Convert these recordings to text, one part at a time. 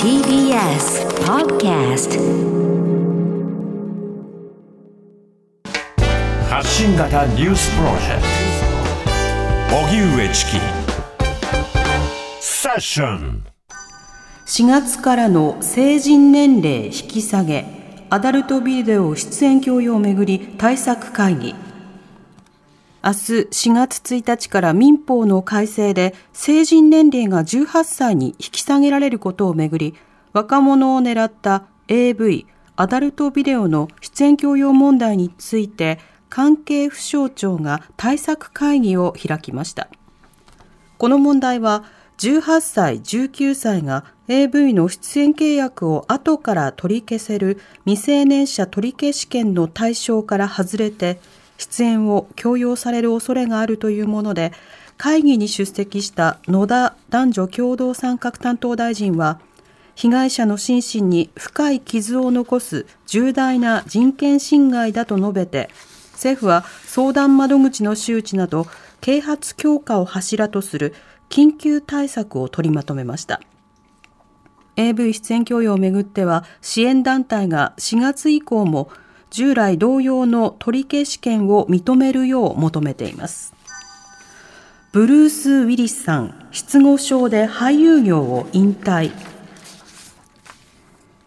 TBS Podcast 発信型ニュースプロジェクト。荻上チキ。セッション。4月からの成人年齢引き下げ。アダルトビデオ出演強要をめぐり対策会議明日4月1日から民法の改正で成人年齢が18歳に引き下げられることをめぐり若者を狙った AV アダルトビデオの出演強要問題について関係府省庁が対策会議を開きました。この問題は18歳、19歳が AV の出演契約を後から取り消せる未成年者取消権の対象から外れて出演を強要される恐れがあるというもので会議に出席した野田男女共同参画担当大臣は被害者の心身に深い傷を残す重大な人権侵害だと述べて政府は相談窓口の周知など啓発強化を柱とする緊急対策を取りまとめました。AV 出演供与をめぐっては支援団体が4月以降も従来同様の取り消し権を認めるよう求めています。ブルース・ウィリスさん、失語症で俳優業を引退。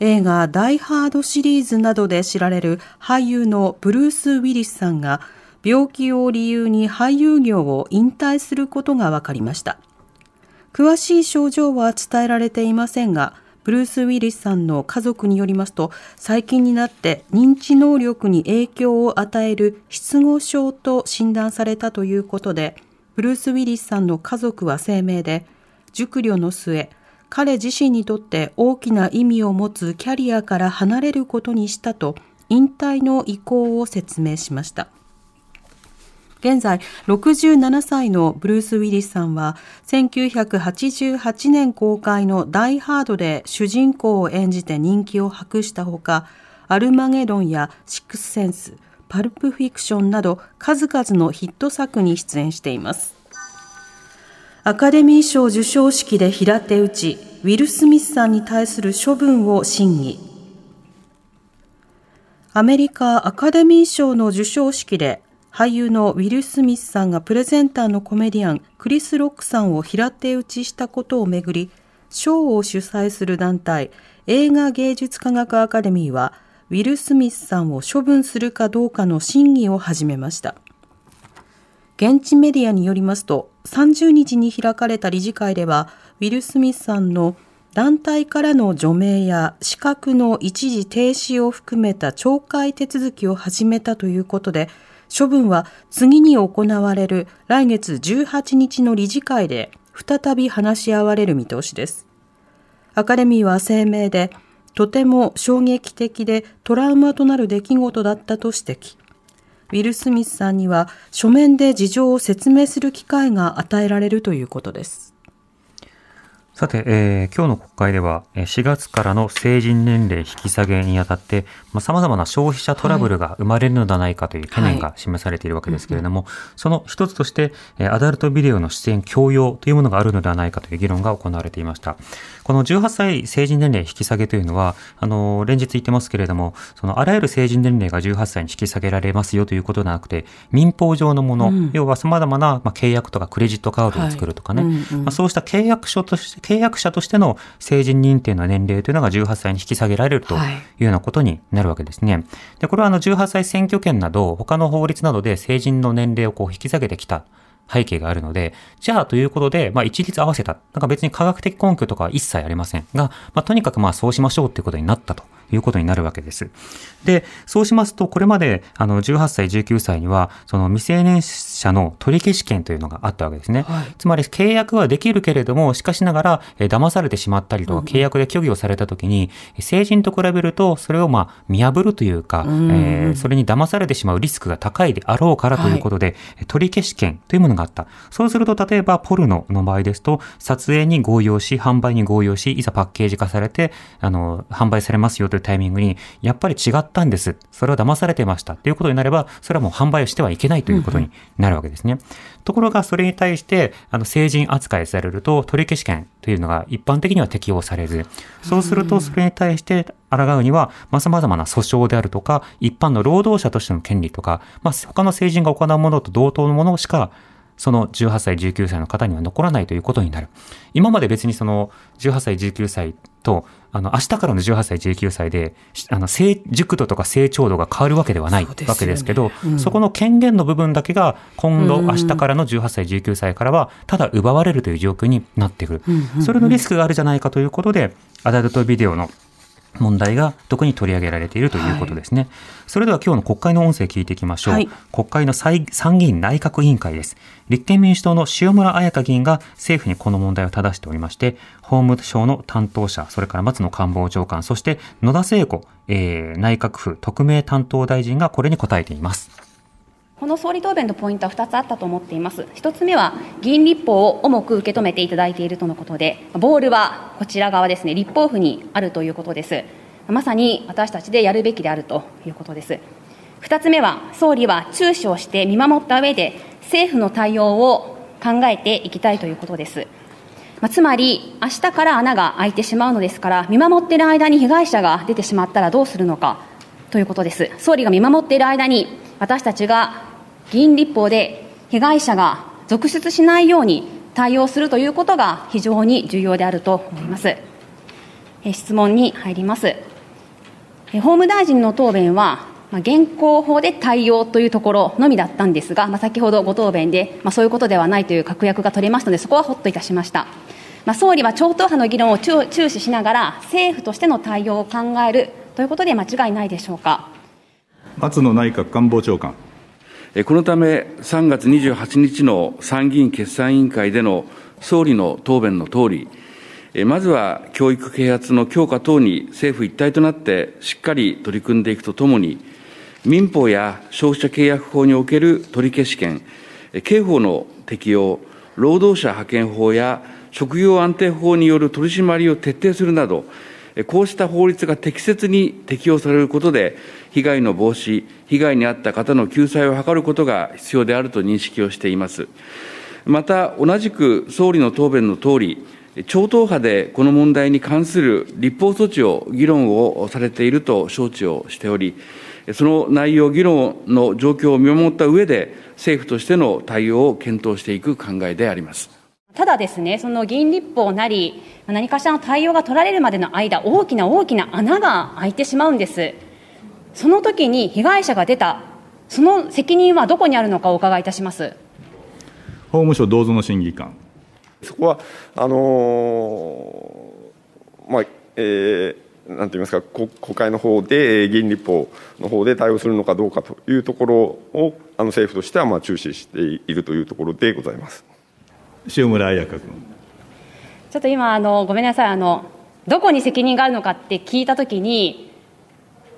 映画ダイハードシリーズなどで知られる俳優のブルース・ウィリスさんが病気を理由に俳優業を引退することが分かりました。詳しい症状は伝えられていませんが、ブルース・ウィリスさんの家族によりますと最近になって認知能力に影響を与える失語症と診断されたということでブルース・ウィリスさんの家族は声明で熟慮の末彼自身にとって大きな意味を持つキャリアから離れることにしたと引退の意向を説明しました。現在67歳のブルース・ウィリスさんは1988年公開のダイ・ハードで主人公を演じて人気を博したほかアルマゲドンやシックスセンスパルプフィクションなど数々のヒット作に出演しています。アカデミー賞授賞式で平手打ちウィル・スミスさんに対する処分を審議。アメリカアカデミー賞の授賞式で俳優のウィル・スミスさんがプレゼンターのコメディアンクリス・ロックさんを平手打ちしたことをめぐり賞を主催する団体映画芸術科学アカデミーはウィル・スミスさんを処分するかどうかの審議を始めました。現地メディアによりますと30日に開かれた理事会ではウィル・スミスさんの団体からの除名や資格の一時停止を含めた懲戒手続きを始めたということで処分は次に行われる来月18日の理事会で再び話し合われる見通しです。アカデミーは声明で、とても衝撃的でトラウマとなる出来事だったと指摘。ウィル・スミスさんには書面で事情を説明する機会が与えられるということです。さて、えー、今日の国会では、4月からの成人年齢引き下げにあたって、まあ、様々な消費者トラブルが生まれるのではないかという懸念が示されているわけですけれども、はい、その一つとして、アダルトビデオの出演強要というものがあるのではないかという議論が行われていました。この18歳成人年齢引き下げというのは、あの、連日言ってますけれども、そのあらゆる成人年齢が18歳に引き下げられますよということではなくて、民法上のもの、うん、要は様々な、まあ、契約とかクレジットカードを作るとかね、はい。うんうん、まあ、そうした契約書として、契約者としての成人認定の年齢というのが18歳に引き下げられるというようなことになるわけですね。で、これはあの18歳選挙権など、他の法律などで成人の年齢をこう引き下げてきた背景があるので、じゃあということで、まあ一律合わせた。なんか別に科学的根拠とかは一切ありませんが、まあとにかくまあそうしましょうっていうことになったということになるわけです。で、そうしますと、これまで、あの、18歳、19歳には、その未成年者の取り消し権というのがあったわけですね。はい、つまり、契約はできるけれども、しかしながら、え騙されてしまったりとか、契約で虚偽をされたときに、うん、成人と比べると、それをまあ、見破るというか、うん、えー、それに騙されてしまうリスクが高いであろうからということで、はい、取り消し権というものがあった。そうすると、例えば、ポルノの場合ですと、撮影に合用し、販売に合用し、いざパッケージ化されて、あの、販売されますよとるタイミングに、やっぱり違ったんです。それは騙されてました。っていうことになれば、それはもう販売をしてはいけないということになるわけですね。ところが、それに対して、あの、成人扱いされると、取り消し権というのが一般的には適用されず、そうすると、それに対して抗うには、まあ、様々な訴訟であるとか、一般の労働者としての権利とか、まあ、他の成人が行うものと同等のものしか、その18歳、19歳の方には残らないということになる。今まで別にその18歳、19歳と、あの、明日からの18歳、19歳で、しあの、成熟度とか成長度が変わるわけではないわけですけど、うんそこの権限の部分だけが今度、うん明日からの18歳、19歳からは、ただ奪われるという状況になってくる。それのリスクがあるじゃないかということで、アダルトビデオの問題が特に取り上げられているということですね。それでは今日の国会の音声聞いていきましょう。はい国会の参参議院内閣委員会です。立憲民主党の塩村彩香議員が政府にこの問題を正しておりまして、法務省の担当者、それから松野官房長官、そして野田聖子、えー内閣府特命担当大臣がこれに答えています。この総理答弁のポイントは2つあったと思っています。1つ目は、議員立法を重く受け止めていただいているとのことで、ボールはこちら側ですね、立法府にあるということです。まさに私たちでやるべきであるということです。2つ目は、総理は注視をして見守った上で、政府の対応を考えていきたいということです。まあ、つまり、明日から穴が開いてしまうのですから、見守っている間に被害者が出てしまったらどうするのかということです。総理が見守っている間に、私たちが議員立法で被害者が続出しないように対応するということが非常に重要であると思います。え質問に入ります。え法務大臣の答弁は、ま、現行法で対応というところのみだったんですが、まあ、先ほどご答弁で、まあ、そういうことではないという確約が取れましたので、そこはほっといたしました。まあ、総理は超党派の議論を注注視しながら、政府としての対応を考えるということで間違いないでしょうか。松野内閣官房長官。このため、3月28日の参議院決算委員会での総理の答弁のとおり、まずは教育啓発の強化等に政府一体となってしっかり取り組んでいくとともに、民法や消費者契約法における取り消し権、刑法の適用、労働者派遣法や職業安定法による取り締まりを徹底するなど、こうした法律が適切に適用されることで、被害の防止、被害に遭った方の救済を図ることが必要であると認識をしています。また、同じく総理の答弁のとおり、超党派でこの問題に関する立法措置を議論をされていると承知をしており、その内容、議論の状況を見守った上で、政府としての対応を検討していく考えであります。ただですね、その議員立法なり、何かしらの対応が取られるまでの間、大きな大きな穴が開いてしまうんです。その時に被害者が出た、その責任はどこにあるのかお伺いいたします。法務省同族審議官。そこは、あのーまあ、えーなんて言いますか、こ国会の方で、えー議員立法の方で対応するのかどうかというところを、あの政府としてはまあ注視しているというところでございます。塩村彩香君。ちょっと今、あのごめんなさいあの、どこに責任があるのかって聞いたときに、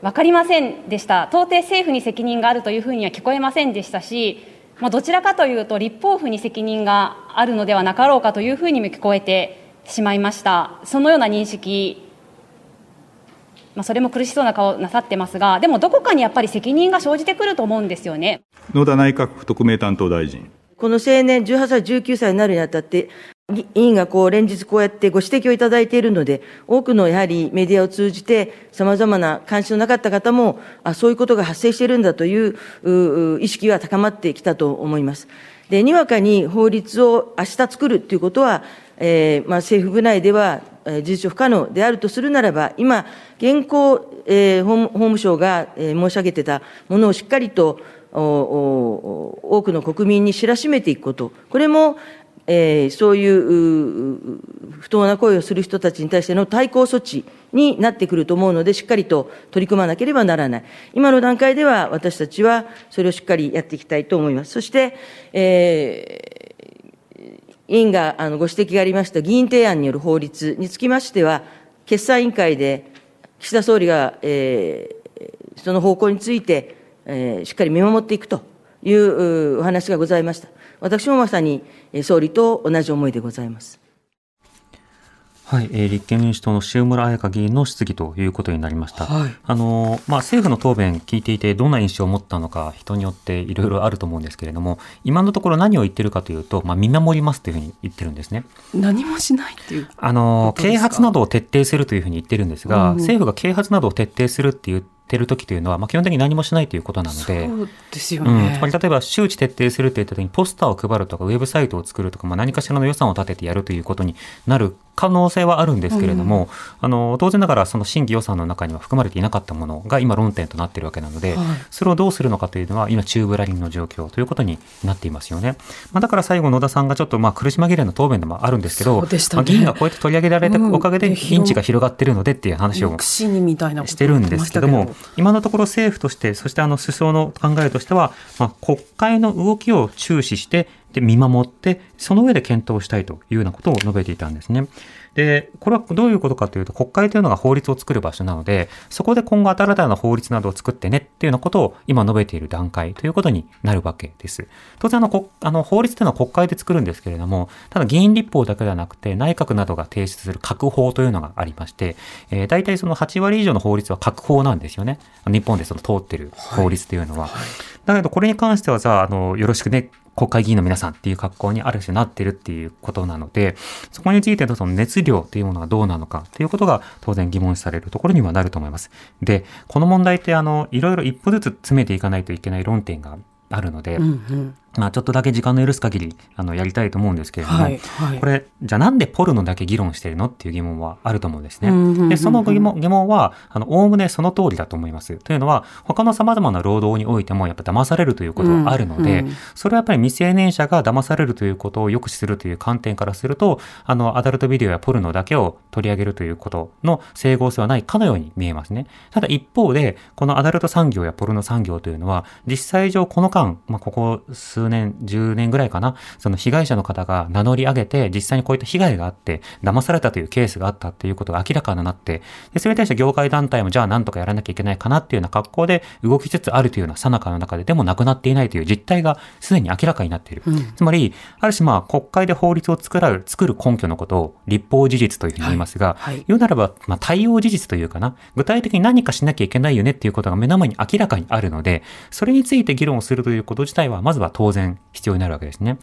分かりませんでした、到底政府に責任があるというふうには聞こえませんでしたし、まあ、どちらかというと、立法府に責任があるのではなかろうかというふうにも聞こえてしまいました、そのような認識、まあ、それも苦しそうな顔なさってますが、でもどこかにやっぱり責任が生じてくると思うんですよね。野田内閣府特命担当大臣。この青年、18歳、19歳になるにあたって、委員がこう連日こうやってご指摘をいただいているので、多くのやはりメディアを通じて、さまざまな関心のなかった方も、あそういうことが発生しているんだという意識は高まってきたと思います。で、にわかに法律を明日作るということは、えーまあ、政府部内では、事実上不可能であるとするならば、今、現行、えー法務省が、申し上げてたものをしっかりと多くの国民に知らしめていくこと、これも、えーそういう不当な行為をする人たちに対しての対抗措置になってくると思うので、しっかりと取り組まなければならない。今の段階では、私たちはそれをしっかりやっていきたいと思います。そして、えー委員があのご指摘がありました議員提案による法律につきましては、決算委員会で岸田総理が、えーその方向について、えーしっかり見守っていくといううお話がございました。私もまさにえー総理と同じ思いでございます。はい、えー立憲民主党の塩村彩香議員の質疑ということになりました。はいあのまあ、政府の答弁聞いていてどんな印象を持ったのか人によっていろいろあると思うんですけれども今のところ何を言ってるかというと、まあ、見守りますというふうに言ってるんですね。何もしないっていう。あの啓発などを徹底するというふうに言ってるんですが、うん政府が啓発などを徹底するって言ってる時というのは、まあ、基本的に何もしないということなので。そうですようん、ねつ。まり例えば周知徹底するって言った時にポスターを配るとかウェブサイトを作るとか、まあ、何かしらの予算を立ててやるということになる可能性はあるんですけれども、あの当然ながらその審議予算の中には含まれていなかったものが今論点となっているわけなので、はい。それをどうするのかというのは今宙ぶらりんの状況ということになっていますよね。まあ、だから最後野田さんがちょっとまあ苦し紛れの答弁でもあるんですけど、ね。まあ、議員がこうやって取り上げられたおかげでうんで認知が広がっているのでっていう話をしてるんですけども今のところ政府として、そしてあの首相の考えとしては、まあ、国会の動きを注視して、で見守って、その上で検討したいというようなことを述べていたんですね。で、これはどういうことかというと、国会というのが法律を作る場所なので、そこで今後新たな法律などを作ってねっていうようなことを今述べている段階ということになるわけです。当然あの、あの法律というのは国会で作るんですけれども、ただ議員立法だけではなくて、内閣などが提出する閣法というのがありまして、えー、大体その8割以上の法律は閣法なんですよね。日本でその通ってる法律というのは。だけどこれに関してはじゃあ、あの、よろしくね、国会議員の皆さんっていう格好にある種なってるっていうことなので、そこについてのその熱量というものはどうなのかということが当然疑問視されるところにはなると思います。で、この問題ってあの、いろいろ一歩ずつ詰めていかないといけない論点があるので、うんうんまあちょっとだけ時間の許す限り、あの、やりたいと思うんですけれども、はいはいこれ、じゃあなんでポルノだけ議論してるのっていう疑問はあると思うんですね。うんうんうんうんで、その疑問疑問は、あの、おおむねその通りだと思います。というのは、他の様々な労働においても、やっぱ騙されるということはあるので、うんうんそれはやっぱり未成年者が騙されるということを抑止するという観点からすると、あの、アダルトビデオやポルノだけを取り上げるということの整合性はないかのように見えますね。ただ一方で、このアダルト産業やポルノ産業というのは、実際上この間、まあ、ここ数年、10年ぐらいかな、その被害者の方が名乗り上げて、実際にこういった被害があって、騙されたというケースがあったっていうことが明らかになって、でそれに対して業界団体もじゃあなんとかやらなきゃいけないかなっていうような格好で動きつつあるというような最中の中で、でもなくなっていないという実態がすでに明らかになっている。つまり、ある種まあ国会で法律を作らる、作る根拠のことを立法事実というふうに言いますが、はい。はい。言うならば、まあ、対応事実というかな、具体的に何かしなきゃいけないよねっていうことが目の前に明らかにあるので、それについて議論をするということ自体は、まずは当当然必要になるわけですね。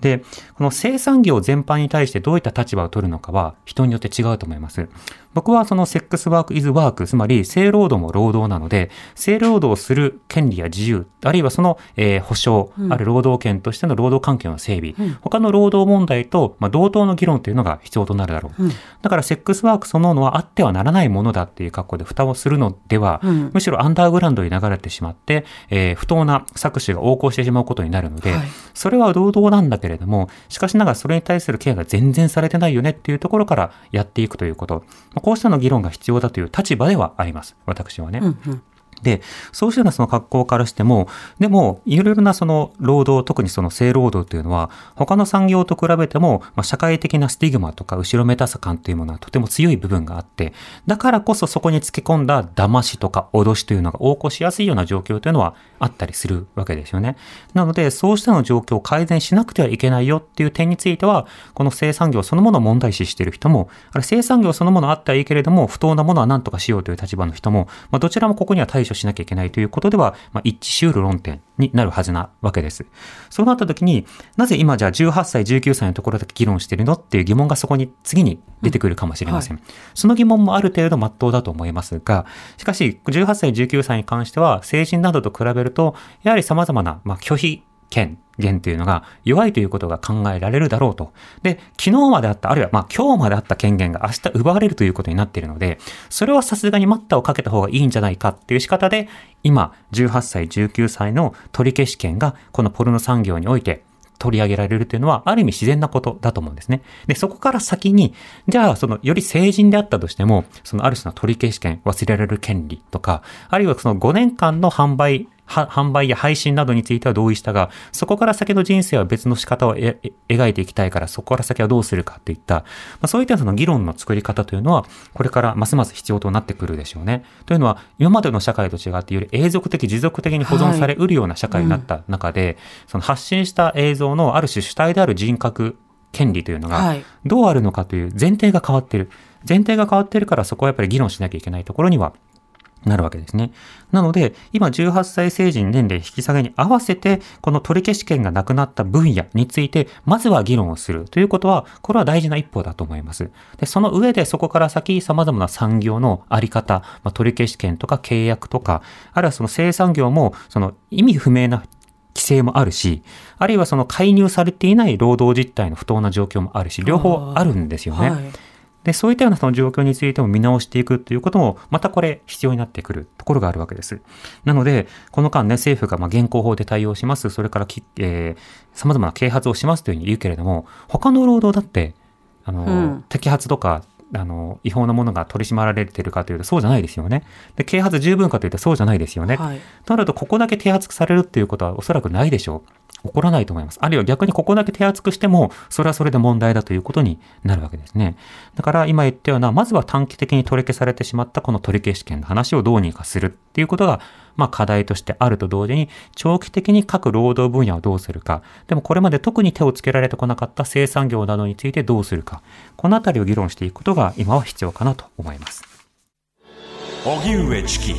で、この生産業全般に対してどういった立場を取るのかは人によって違うと思います。僕はそのセックスワークイズワーク、つまり性労働も労働なので、性労働をする権利や自由、あるいはその、えー保障、ある労働権としての労働環境の整備、他の労働問題と、まあ、同等の議論というのが必要となるだろう。だからセックスワークそのものはあってはならないものだっていう格好で蓋をするのでは、うん。むしろアンダーグラウンドに流れてしまって、えー不当な搾取が横行してしまうことになるので、はい。それは労働なんだけれども、しかしながらそれに対するケアが全然されてないよねっていうところからやっていくということ、まあこうしたの議論が必要だという立場ではあります。私はね。うんうんで、そうしたようなその格好からしても、でも、いろいろなその労働、特にその性労働というのは、他の産業と比べても、まあ、社会的なスティグマとか後ろめたさ感というものはとても強い部分があって、だからこそそこにつけ込んだ騙しとか脅しというのが横行しやすいような状況というのはあったりするわけですよね。なので、そうしたような状況を改善しなくてはいけないよっていう点については、この生産業そのものを問題視している人も、あれ生産業そのものあってはいいけれども、不当なものは何とかしようという立場の人も、まあ、どちらもここには対処しなきゃいけないということでは、まあ、一致しうる論点になるはずなわけです。そうなった時に、なぜ今じゃあ18歳、19歳のところだけ議論してるのっていう疑問がそこに次に出てくるかもしれません。その疑問もある程度真っ当だと思いますが、しかし、18歳、19歳に関しては、成人などと比べると、やはり様々な、まあ、拒否権、限というのが弱いということが考えられるだろうと。で、昨日まであった、あるいはまあ今日まであった権限が明日奪われるということになっているので、それはさすがに待ったをかけた方がいいんじゃないかっていう仕方で、今、18歳、19歳の取り消し権がこのポルノ産業において取り上げられるというのは、ある意味自然なことだと思うんですね。で、そこから先に、じゃあ、その、より成人であったとしても、その、ある種の取り消し権、忘れられる権利とか、あるいはその5年間の販売、販売や配信などについては同意したが、そこから先の人生は別の仕方をええ描いていきたいから、そこから先はどうするかっていった、まあ、そういったその議論の作り方というのは、これからますます必要となってくるでしょうね。というのは、今までの社会と違って、より永続的、持続的に保存されうるような社会になった中で、その発信した映像のある種主体である人格権利というのがはい、どうあるのかという前提が変わってる。前提が変わってるからそこはやっぱり議論しなきゃいけないところにはなるわけですね。なので、今18歳成人年齢引き下げに合わせて、この取り消し権がなくなった分野について、まずは議論をするということは、これは大事な一歩だと思います。で、その上でそこから先、様々な産業のあり方、まあ、取り消し権とか契約とか、あるいはその生産業も、その意味不明な規制もあるし、あるいはその介入されていない労働実態の不当な状況もあるし、両方あるんですよね。はいで、そういったようなその状況についても見直していくということも、またこれ必要になってくるところがあるわけです。なので、この間ね、政府がまあ現行法で対応します、それからき、えー、様々な啓発をしますというふうに言うけれども、他の労働だって、あの、うん摘発とか、あの、違法なものが取り締まられているかというとそうじゃないですよね。で、啓発十分かというとそうじゃないですよね。はいとなると、ここだけ手厚くされるっていうことはおそらくないでしょう。起こらないと思います。あるいは逆にここだけ手厚くしても、それはそれで問題だということになるわけですね。だから今言ったような、まずは短期的に取り消されてしまったこの取り消し権の話をどうにかするっていうことが、まあ課題としてあると同時に、長期的に各労働分野をどうするか、でもこれまで特に手をつけられてこなかった生産業などについてどうするか、このあたりを議論していくことが今は必要かなと思います。荻上チキ